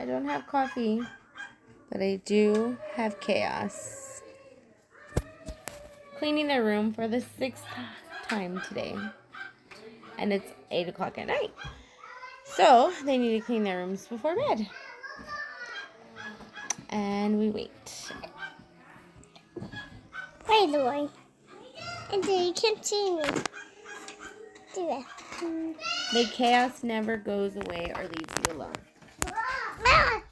I don't have coffee, but I do have chaos. Cleaning their room for the sixth time today. And it's 8 o'clock at night. So they need to clean their rooms before bed. And we wait. By the and then you can't see me. Do that. The chaos never goes away or leaves you alone.